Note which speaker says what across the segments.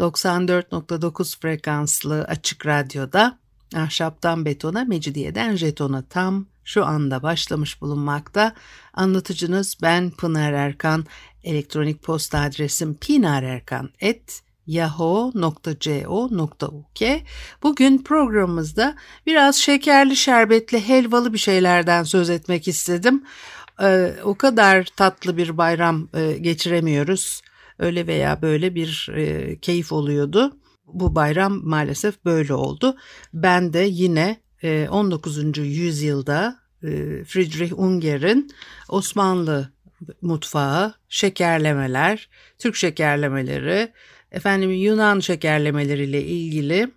Speaker 1: 94.9 frekanslı açık radyoda ahşaptan betona, mecidiyeden jetona tam şu anda başlamış bulunmakta. Anlatıcınız ben Pınar Erkan. Elektronik posta adresim pinarerkan.yahoo.co.uk Bugün programımızda biraz şekerli, şerbetli, helvalı bir şeylerden söz etmek istedim. Ee, o kadar tatlı bir bayram e, geçiremiyoruz. Öyle veya böyle bir e, keyif oluyordu. Bu bayram maalesef böyle oldu. Ben de yine e, 19. yüzyılda e, Friedrich Unger'in Osmanlı mutfağı, şekerlemeler, Türk şekerlemeleri, efendim Yunan şekerlemeleriyle ilgili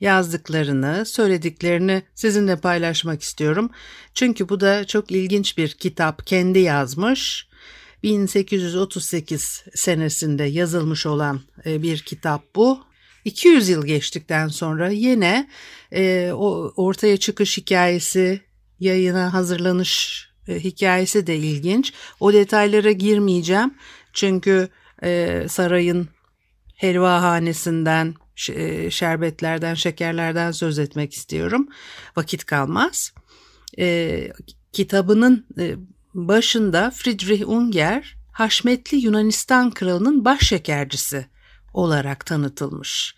Speaker 1: yazdıklarını, söylediklerini sizinle paylaşmak istiyorum. Çünkü bu da çok ilginç bir kitap. Kendi yazmış. 1838 senesinde yazılmış olan e, bir kitap bu. 200 yıl geçtikten sonra yine e, o ortaya çıkış hikayesi, yayına hazırlanış e, hikayesi de ilginç. O detaylara girmeyeceğim. Çünkü e, sarayın helvahanesinden, e, şerbetlerden, şekerlerden söz etmek istiyorum. Vakit kalmaz. E, kitabının e, başında Friedrich Unger, Haşmetli Yunanistan kralının baş şekercisi olarak tanıtılmış.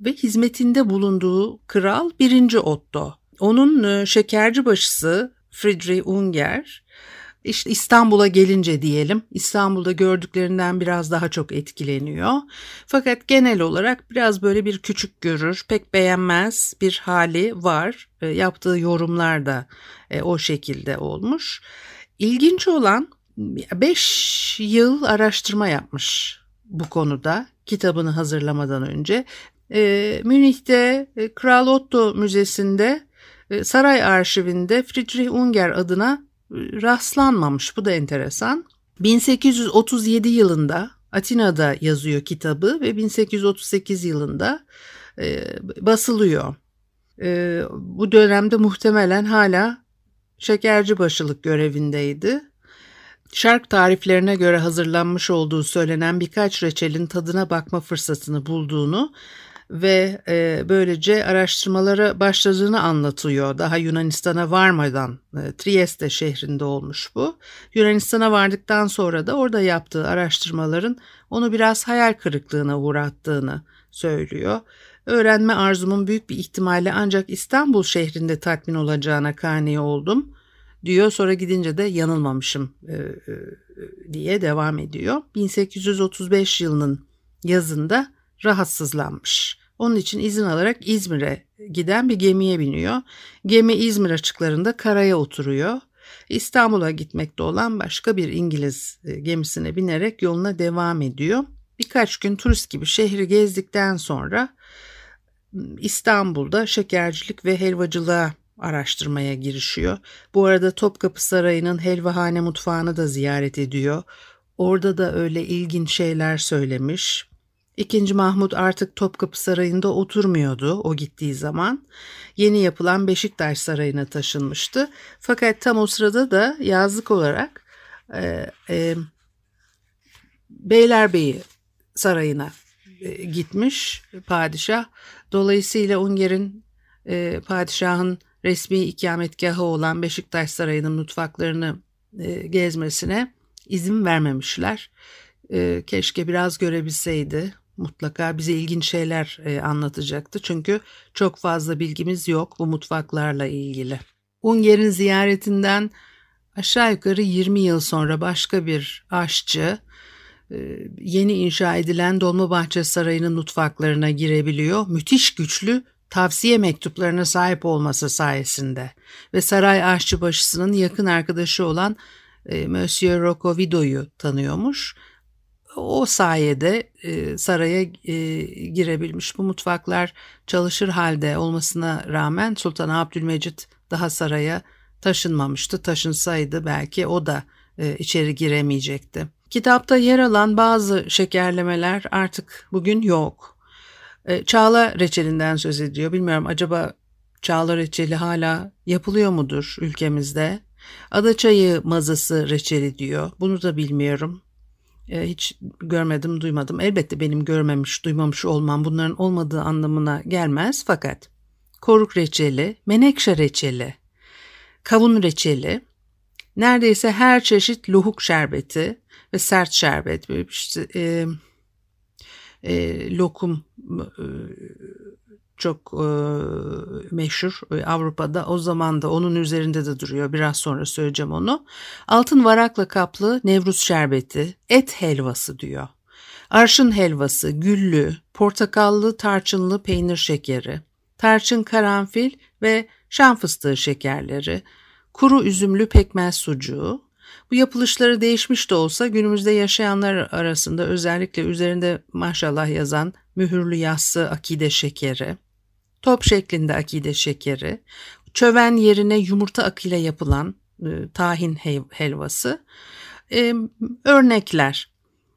Speaker 1: Ve hizmetinde bulunduğu kral 1. Otto. Onun e, şekerci başısı Friedrich Unger, işte İstanbul'a gelince diyelim İstanbul'da gördüklerinden biraz daha çok etkileniyor. Fakat genel olarak biraz böyle bir küçük görür, pek beğenmez bir hali var. E, yaptığı yorumlar da e, o şekilde olmuş. İlginç olan 5 yıl araştırma yapmış bu konuda kitabını hazırlamadan önce. E, Münih'te e, Kral Otto Müzesi'nde e, saray arşivinde Friedrich Unger adına rastlanmamış. Bu da enteresan. 1837 yılında Atina'da yazıyor kitabı ve 1838 yılında e, basılıyor. E, bu dönemde muhtemelen hala şekerci başılık görevindeydi. Şark tariflerine göre hazırlanmış olduğu söylenen birkaç reçelin tadına bakma fırsatını bulduğunu ve e, böylece araştırmalara başladığını anlatıyor. Daha Yunanistan'a varmadan e, Trieste şehrinde olmuş bu. Yunanistan'a vardıktan sonra da orada yaptığı araştırmaların onu biraz hayal kırıklığına uğrattığını söylüyor. Öğrenme arzumun büyük bir ihtimalle ancak İstanbul şehrinde tatmin olacağına kani oldum diyor. Sonra gidince de yanılmamışım e, e, diye devam ediyor. 1835 yılının yazında rahatsızlanmış. Onun için izin alarak İzmir'e giden bir gemiye biniyor. Gemi İzmir açıklarında karaya oturuyor. İstanbul'a gitmekte olan başka bir İngiliz e, gemisine binerek yoluna devam ediyor. Birkaç gün turist gibi şehri gezdikten sonra İstanbul'da şekercilik ve helvacılığa araştırmaya girişiyor. Bu arada Topkapı Sarayı'nın helvahane mutfağını da ziyaret ediyor. Orada da öyle ilginç şeyler söylemiş. İkinci Mahmut artık Topkapı Sarayı'nda oturmuyordu o gittiği zaman. Yeni yapılan Beşiktaş Sarayı'na taşınmıştı. Fakat tam o sırada da yazlık olarak e, e, Beylerbeyi Sarayı'na gitmiş padişah. Dolayısıyla Unger'in e, padişahın resmi ikametgahı olan Beşiktaş Sarayı'nın mutfaklarını e, gezmesine izin vermemişler. E, keşke biraz görebilseydi mutlaka bize ilginç şeyler e, anlatacaktı. Çünkü çok fazla bilgimiz yok bu mutfaklarla ilgili. Unger'in ziyaretinden aşağı yukarı 20 yıl sonra başka bir aşçı e, yeni inşa edilen Dolmabahçe Sarayı'nın mutfaklarına girebiliyor. Müthiş güçlü tavsiye mektuplarına sahip olması sayesinde ve saray aşçıbaşısının yakın arkadaşı olan e, Monsieur Rocco Vido'yu tanıyormuş o sayede e, saraya e, girebilmiş. Bu mutfaklar çalışır halde olmasına rağmen Sultan Abdülmecit daha saraya taşınmamıştı. Taşınsaydı belki o da e, içeri giremeyecekti. Kitapta yer alan bazı şekerlemeler artık bugün yok. E, çağla reçelinden söz ediyor. Bilmiyorum acaba çağla reçeli hala yapılıyor mudur ülkemizde? Adaçayı mazası reçeli diyor. Bunu da bilmiyorum. E, hiç görmedim, duymadım. Elbette benim görmemiş, duymamış olmam bunların olmadığı anlamına gelmez. Fakat koruk reçeli, menekşe reçeli, kavun reçeli, neredeyse her çeşit lohuk şerbeti ve sert şerbet, işte, e, e, lokum e, çok e, meşhur Avrupa'da. O zaman da onun üzerinde de duruyor. Biraz sonra söyleyeceğim onu. Altın varakla kaplı Nevruz şerbeti, et helvası diyor. Arşın helvası, güllü, portakallı, tarçınlı peynir şekeri, tarçın karanfil ve şan fıstığı şekerleri, kuru üzümlü pekmez sucuğu, bu yapılışları değişmiş de olsa günümüzde yaşayanlar arasında özellikle üzerinde maşallah yazan mühürlü yassı akide şekeri, top şeklinde akide şekeri, çöven yerine yumurta akıyla yapılan e, tahin helvası, e, örnekler.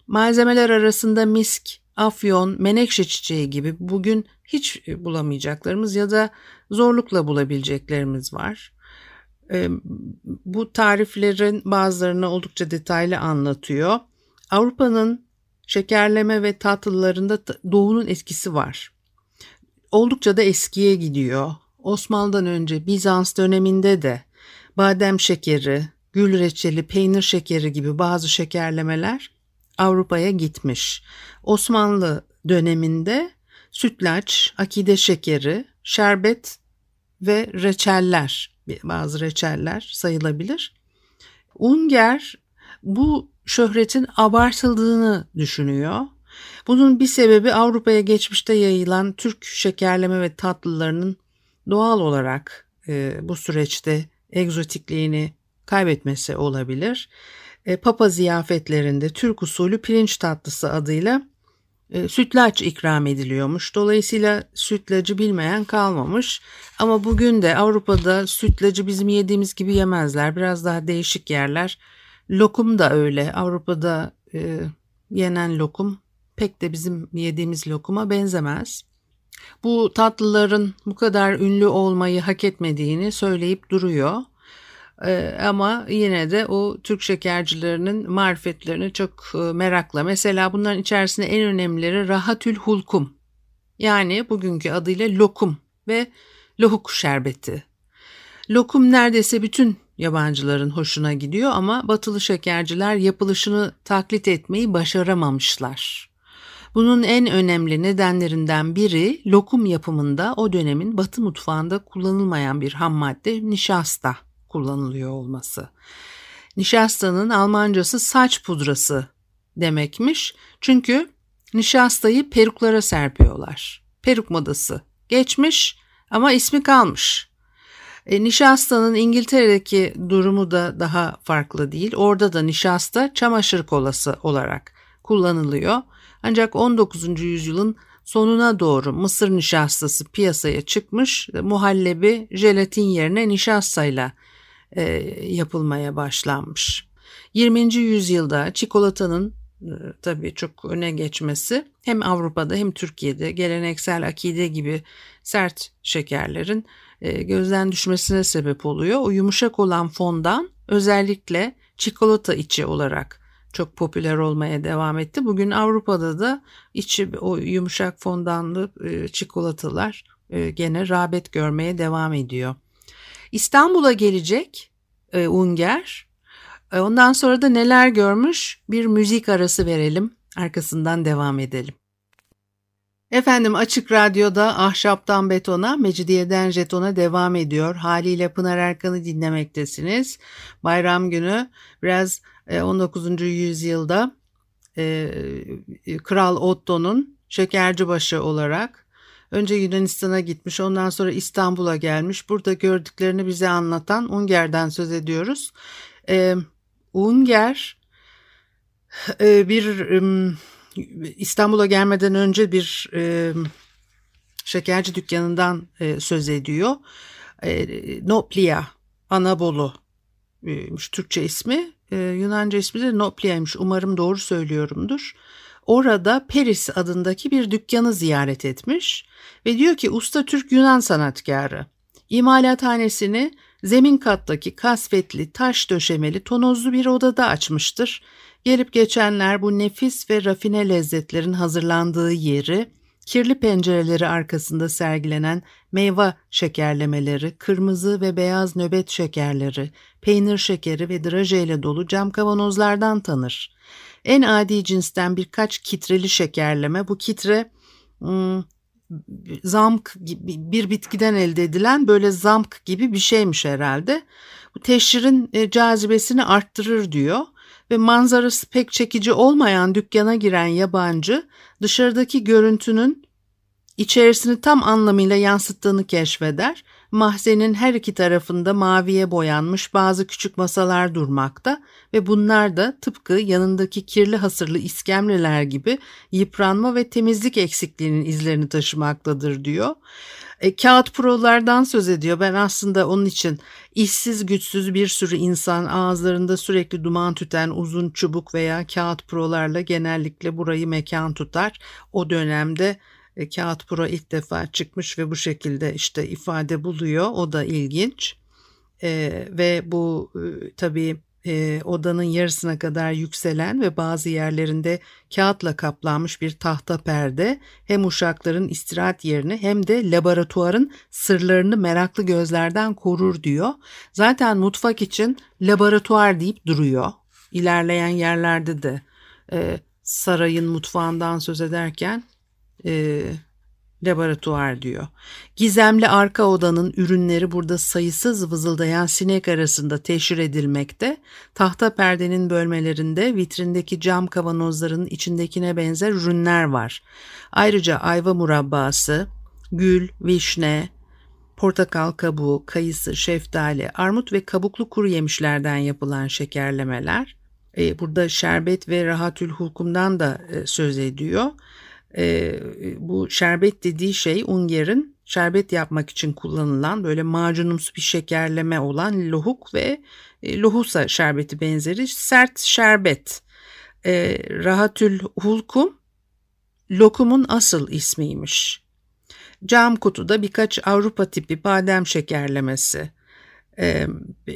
Speaker 1: Malzemeler arasında misk, afyon, menekşe çiçeği gibi bugün hiç bulamayacaklarımız ya da zorlukla bulabileceklerimiz var. E, bu tariflerin bazılarını oldukça detaylı anlatıyor. Avrupa'nın şekerleme ve tatlılarında doğunun etkisi var oldukça da eskiye gidiyor. Osmanlı'dan önce Bizans döneminde de badem şekeri, gül reçeli, peynir şekeri gibi bazı şekerlemeler Avrupa'ya gitmiş. Osmanlı döneminde sütlaç, akide şekeri, şerbet ve reçeller, bazı reçeller sayılabilir. Unger bu şöhretin abartıldığını düşünüyor bunun bir sebebi Avrupa'ya geçmişte yayılan Türk şekerleme ve tatlılarının doğal olarak e, bu süreçte egzotikliğini kaybetmesi olabilir. E, Papa ziyafetlerinde Türk usulü pirinç tatlısı adıyla e, sütlaç ikram ediliyormuş. Dolayısıyla sütlacı bilmeyen kalmamış. Ama bugün de Avrupa'da sütlacı bizim yediğimiz gibi yemezler. Biraz daha değişik yerler. Lokum da öyle. Avrupa'da e, yenen lokum pek de bizim yediğimiz lokuma benzemez. Bu tatlıların bu kadar ünlü olmayı hak etmediğini söyleyip duruyor. Ee, ama yine de o Türk şekercilerinin marifetlerini çok e, merakla. Mesela bunların içerisinde en önemlileri Rahatül Hulkum. Yani bugünkü adıyla lokum ve lohuk şerbeti. Lokum neredeyse bütün yabancıların hoşuna gidiyor ama batılı şekerciler yapılışını taklit etmeyi başaramamışlar. Bunun en önemli nedenlerinden biri lokum yapımında o dönemin batı mutfağında kullanılmayan bir ham madde nişasta kullanılıyor olması. Nişastanın Almancası saç pudrası demekmiş. Çünkü nişastayı peruklara serpiyorlar. Peruk modası geçmiş ama ismi kalmış. E, nişastanın İngiltere'deki durumu da daha farklı değil. Orada da nişasta çamaşır kolası olarak kullanılıyor. Ancak 19. yüzyılın sonuna doğru mısır nişastası piyasaya çıkmış, muhallebi jelatin yerine nişastayla e, yapılmaya başlanmış. 20. yüzyılda çikolatanın e, tabii çok öne geçmesi hem Avrupa'da hem Türkiye'de geleneksel akide gibi sert şekerlerin e, gözden düşmesine sebep oluyor. O yumuşak olan fondan özellikle çikolata içi olarak çok popüler olmaya devam etti. Bugün Avrupa'da da içi o yumuşak fondanlı e, çikolatalar gene rağbet görmeye devam ediyor. İstanbul'a gelecek e, Unger. E, ondan sonra da neler görmüş bir müzik arası verelim. Arkasından devam edelim. Efendim Açık Radyo'da Ahşaptan Betona, Mecidiyeden Jeton'a devam ediyor. Haliyle Pınar Erkan'ı dinlemektesiniz. Bayram günü biraz 19. E, yüzyılda e, Kral Otto'nun şekercibaşı olarak önce Yunanistan'a gitmiş ondan sonra İstanbul'a gelmiş. Burada gördüklerini bize anlatan Unger'den söz ediyoruz. E, Unger e, bir İstanbul'a gelmeden önce bir şekerci dükkanından e, söz ediyor. E, Noplia, Anabolu Türkçe ismi. Yunanca ismi de Noplia'ymış. Umarım doğru söylüyorumdur. Orada Peris adındaki bir dükkanı ziyaret etmiş ve diyor ki usta Türk Yunan sanatkarı. İmalathanesini zemin kattaki kasvetli, taş döşemeli, tonozlu bir odada açmıştır. Gelip geçenler bu nefis ve rafine lezzetlerin hazırlandığı yeri, kirli pencereleri arkasında sergilenen meyve şekerlemeleri, kırmızı ve beyaz nöbet şekerleri, peynir şekeri ve drajeyle dolu cam kavanozlardan tanır. En adi cinsten birkaç kitreli şekerleme, bu kitre hmm, zamk bir bitkiden elde edilen böyle zamk gibi bir şeymiş herhalde. Bu teşhirin e, cazibesini arttırır diyor ve manzarası pek çekici olmayan dükkana giren yabancı dışarıdaki görüntünün içerisini tam anlamıyla yansıttığını keşfeder. Mahzenin her iki tarafında maviye boyanmış bazı küçük masalar durmakta ve bunlar da tıpkı yanındaki kirli hasırlı iskemleler gibi yıpranma ve temizlik eksikliğinin izlerini taşımaktadır diyor. E, kağıt prolardan söz ediyor. Ben aslında onun için işsiz güçsüz bir sürü insan ağızlarında sürekli duman tüten uzun çubuk veya kağıt prolarla genellikle burayı mekan tutar. O dönemde e, kağıt pro ilk defa çıkmış ve bu şekilde işte ifade buluyor. O da ilginç. E, ve bu e, tabii e, odanın yarısına kadar yükselen ve bazı yerlerinde kağıtla kaplanmış bir tahta perde hem uşakların istirahat yerini hem de laboratuvarın sırlarını meraklı gözlerden korur diyor. Zaten mutfak için laboratuvar deyip duruyor. İlerleyen yerlerde de e, sarayın mutfağından söz ederken e, laboratuvar diyor. Gizemli arka odanın ürünleri burada sayısız vızıldayan sinek arasında teşhir edilmekte. Tahta perdenin bölmelerinde vitrindeki cam kavanozların içindekine benzer ürünler var. Ayrıca ayva murabbası, gül, vişne, portakal kabuğu, kayısı, şeftali, armut ve kabuklu kuru yemişlerden yapılan şekerlemeler. E, burada şerbet ve rahatül hulkumdan da e, söz ediyor e, bu şerbet dediği şey Unger'in şerbet yapmak için kullanılan böyle macunumsu bir şekerleme olan lohuk ve e, lohusa şerbeti benzeri sert şerbet. E, Rahatül Hulkum lokumun asıl ismiymiş. Cam kutuda birkaç Avrupa tipi badem şekerlemesi. E,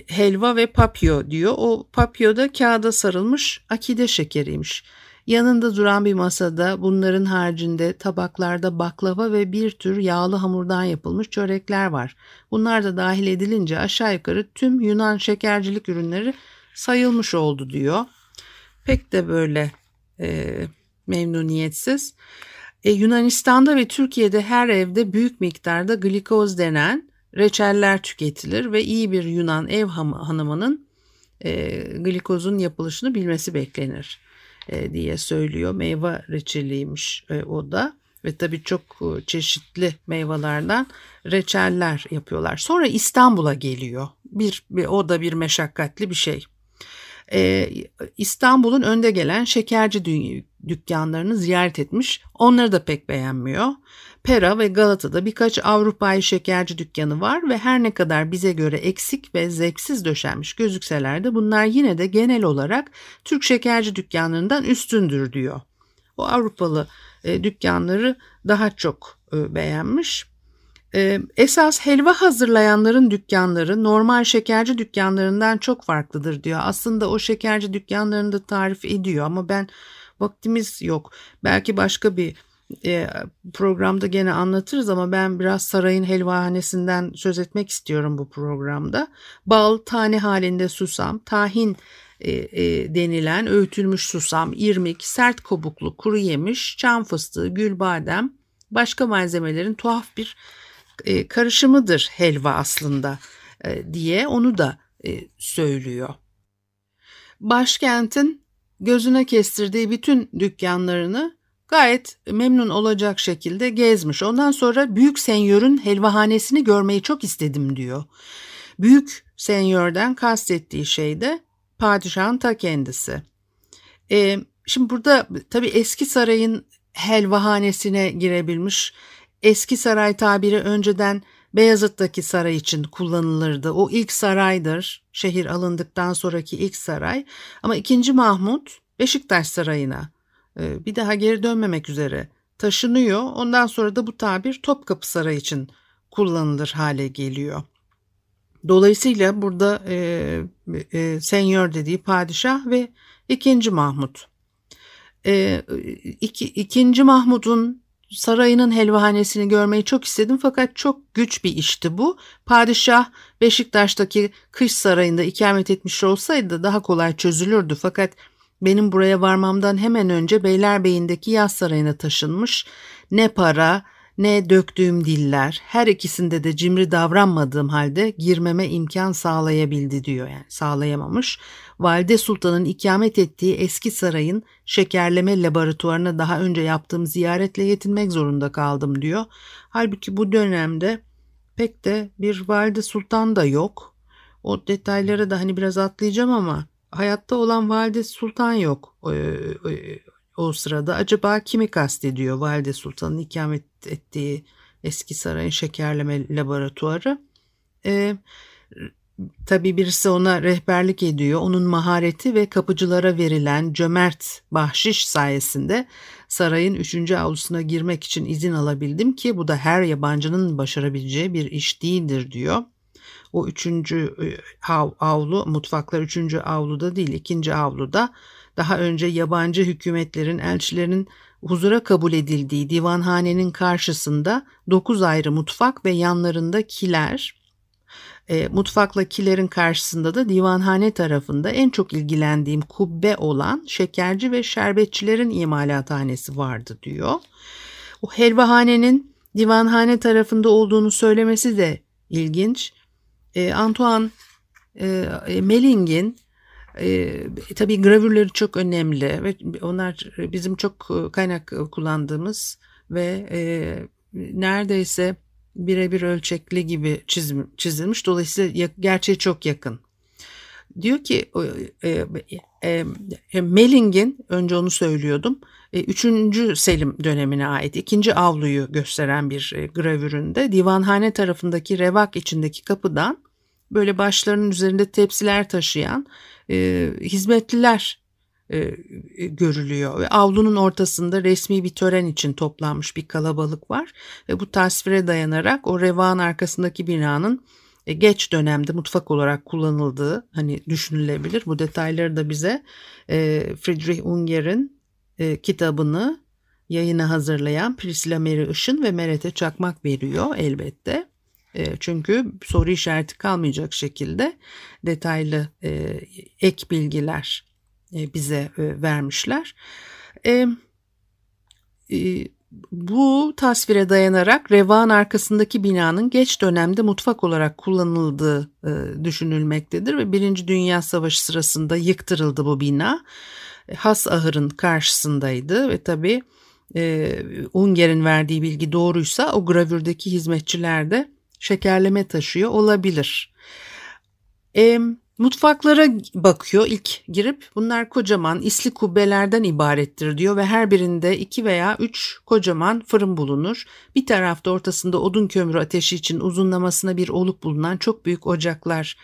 Speaker 1: helva ve papyo diyor. O papyo da kağıda sarılmış akide şekeriymiş. Yanında duran bir masada bunların haricinde tabaklarda baklava ve bir tür yağlı hamurdan yapılmış çörekler var. Bunlar da dahil edilince aşağı yukarı tüm Yunan şekercilik ürünleri sayılmış oldu diyor. Pek de böyle e, memnuniyetsiz. E, Yunanistan'da ve Türkiye'de her evde büyük miktarda glikoz denen reçeller tüketilir ve iyi bir Yunan ev hanımının e, glikozun yapılışını bilmesi beklenir diye söylüyor. Meyve reçeliymiş e, o da ve tabii çok e, çeşitli meyvelerden reçeller yapıyorlar. Sonra İstanbul'a geliyor. Bir, bir o da bir meşakkatli bir şey. Ee, İstanbul'un önde gelen şekerci dükkanlarını ziyaret etmiş. Onları da pek beğenmiyor. Pera ve Galata'da birkaç Avrupa'yı şekerci dükkanı var ve her ne kadar bize göre eksik ve zevksiz döşenmiş gözükseler de bunlar yine de genel olarak Türk şekerci dükkanlarından üstündür diyor. O Avrupalı e, dükkanları daha çok e, beğenmiş. E, esas helva hazırlayanların dükkanları normal şekerci dükkanlarından çok farklıdır diyor. Aslında o şekerci dükkanlarını tarif ediyor ama ben vaktimiz yok. Belki başka bir e, programda gene anlatırız ama ben biraz sarayın helvahanesinden söz etmek istiyorum bu programda. Bal, tane halinde susam, tahin e, e, denilen öğütülmüş susam, irmik, sert kabuklu kuru yemiş, çam fıstığı, gül badem, başka malzemelerin tuhaf bir e, karışımıdır helva aslında e, diye onu da e, söylüyor. Başkentin gözüne kestirdiği bütün dükkanlarını gayet memnun olacak şekilde gezmiş. Ondan sonra Büyük Senyör'ün helvahanesini görmeyi çok istedim diyor. Büyük Senyör'den kastettiği şey de padişahın ta kendisi. E, şimdi burada tabii eski sarayın helvahanesine girebilmiş. Eski saray tabiri önceden Beyazıt'taki saray için kullanılırdı. O ilk saraydır. Şehir alındıktan sonraki ilk saray. Ama 2. Mahmut Beşiktaş Sarayı'na e, bir daha geri dönmemek üzere taşınıyor. Ondan sonra da bu tabir Topkapı Sarayı için kullanılır hale geliyor. Dolayısıyla burada e, e, senyor dediği padişah ve ikinci Mahmut. E, iki, ikinci Mahmut'un sarayının helvahanesini görmeyi çok istedim fakat çok güç bir işti bu. Padişah Beşiktaş'taki kış sarayında ikamet etmiş olsaydı daha kolay çözülürdü fakat benim buraya varmamdan hemen önce Beylerbeyi'ndeki yaz sarayına taşınmış. Ne para ne döktüğüm diller her ikisinde de cimri davranmadığım halde girmeme imkan sağlayabildi diyor yani sağlayamamış. Valide Sultan'ın ikamet ettiği eski sarayın şekerleme laboratuvarına daha önce yaptığım ziyaretle yetinmek zorunda kaldım diyor. Halbuki bu dönemde pek de bir Valide Sultan da yok. O detayları da hani biraz atlayacağım ama hayatta olan Valide Sultan yok o, sırada. Acaba kimi kastediyor Valide Sultan'ın ikamet ettiği eski sarayın şekerleme laboratuvarı? Ee, Tabi birisi ona rehberlik ediyor. Onun mahareti ve kapıcılara verilen cömert bahşiş sayesinde sarayın üçüncü avlusuna girmek için izin alabildim ki bu da her yabancının başarabileceği bir iş değildir diyor. O üçüncü e, avlu mutfaklar üçüncü avluda değil ikinci avluda daha önce yabancı hükümetlerin elçilerinin huzura kabul edildiği divanhanenin karşısında dokuz ayrı mutfak ve yanlarında kiler e, mutfakla kilerin karşısında da divanhane tarafında en çok ilgilendiğim kubbe olan şekerci ve şerbetçilerin imalathanesi vardı diyor. O helvahanenin divanhane tarafında olduğunu söylemesi de ilginç. E, Antoine e Melling'in e, tabii gravürleri çok önemli ve onlar bizim çok kaynak kullandığımız ve e, neredeyse birebir ölçekli gibi çizim, çizilmiş. Dolayısıyla gerçeğe çok yakın. Diyor ki e, e, e, Melling'in önce onu söylüyordum. E, 3. Selim dönemine ait ikinci avluyu gösteren bir e, gravüründe divanhane tarafındaki revak içindeki kapıdan böyle başlarının üzerinde tepsiler taşıyan e, hizmetliler e, e, görülüyor ve avlunun ortasında resmi bir tören için toplanmış bir kalabalık var ve bu tasvire dayanarak o revağın arkasındaki binanın e, geç dönemde mutfak olarak kullanıldığı hani düşünülebilir. Bu detayları da bize e, Friedrich Unger'in e, kitabını yayına hazırlayan Priscilla Mary Işın ve Merete Çakmak veriyor elbette. E, çünkü soru işareti kalmayacak şekilde detaylı e, ek bilgiler e, bize vermişler. Bu tasvire dayanarak revan arkasındaki binanın geç dönemde mutfak olarak kullanıldığı düşünülmektedir ve Birinci Dünya Savaşı sırasında yıktırıldı bu bina. Has ahırın karşısındaydı ve tabi Unger'in verdiği bilgi doğruysa o gravürdeki hizmetçiler de şekerleme taşıyor olabilir. Evet Mutfaklara bakıyor ilk girip bunlar kocaman isli kubbelerden ibarettir diyor ve her birinde iki veya üç kocaman fırın bulunur. Bir tarafta ortasında odun kömürü ateşi için uzunlamasına bir oluk bulunan çok büyük ocaklar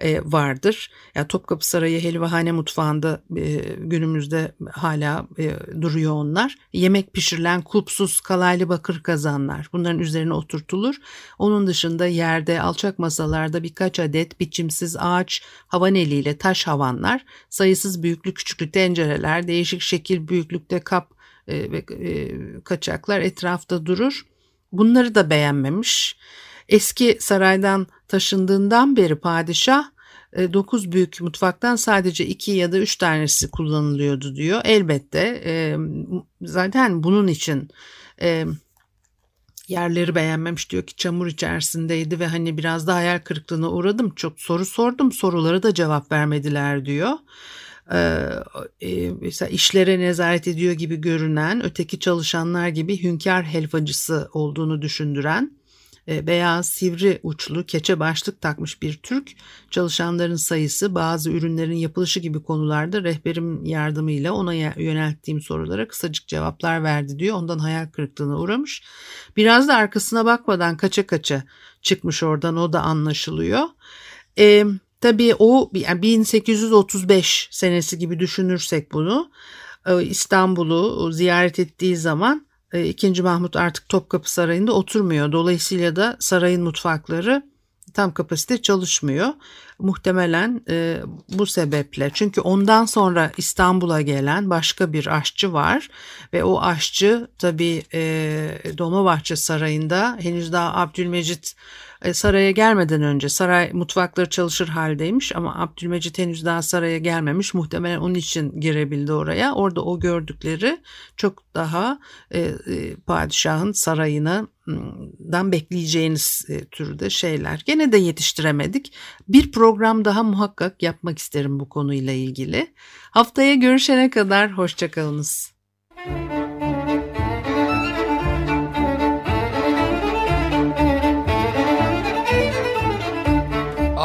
Speaker 1: e, vardır. Ya Topkapı Sarayı Helvahane mutfağında e, günümüzde hala e, duruyor onlar. Yemek pişirilen kulpsuz kalaylı bakır kazanlar. Bunların üzerine oturtulur. Onun dışında yerde alçak masalarda birkaç adet biçimsiz ağaç havan eliyle taş havanlar, sayısız büyüklü küçüklü tencereler, değişik şekil büyüklükte kap ve kaçaklar etrafta durur. Bunları da beğenmemiş. Eski saraydan taşındığından beri padişah e, dokuz büyük mutfaktan sadece iki ya da üç tanesi kullanılıyordu diyor. Elbette e, zaten bunun için e, yerleri beğenmemiş diyor ki çamur içerisindeydi ve hani biraz da hayal kırıklığına uğradım. Çok soru sordum soruları da cevap vermediler diyor. Ee, mesela işlere nezaret ediyor gibi görünen öteki çalışanlar gibi hünkâr helvacısı olduğunu düşündüren e, beyaz sivri uçlu keçe başlık takmış bir Türk çalışanların sayısı bazı ürünlerin yapılışı gibi konularda rehberim yardımıyla ona yönelttiğim sorulara kısacık cevaplar verdi diyor. Ondan hayal kırıklığına uğramış. Biraz da arkasına bakmadan kaça kaça çıkmış oradan o da anlaşılıyor. E, tabii o yani 1835 senesi gibi düşünürsek bunu e, İstanbul'u ziyaret ettiği zaman 2. Mahmut artık Topkapı Sarayı'nda oturmuyor. Dolayısıyla da sarayın mutfakları tam kapasite çalışmıyor. Muhtemelen e, bu sebeple çünkü ondan sonra İstanbul'a gelen başka bir aşçı var ve o aşçı tabii e, Dolmabahçe Sarayı'nda henüz daha Abdülmecit e, saraya gelmeden önce saray mutfakları çalışır haldeymiş ama Abdülmecit henüz daha saraya gelmemiş. Muhtemelen onun için girebildi oraya. Orada o gördükleri çok daha e, e, padişahın sarayına dan bekleyeceğiniz e, türde şeyler. Gene de yetiştiremedik. Bir program daha muhakkak yapmak isterim bu konuyla ilgili. Haftaya görüşene kadar hoşçakalınız.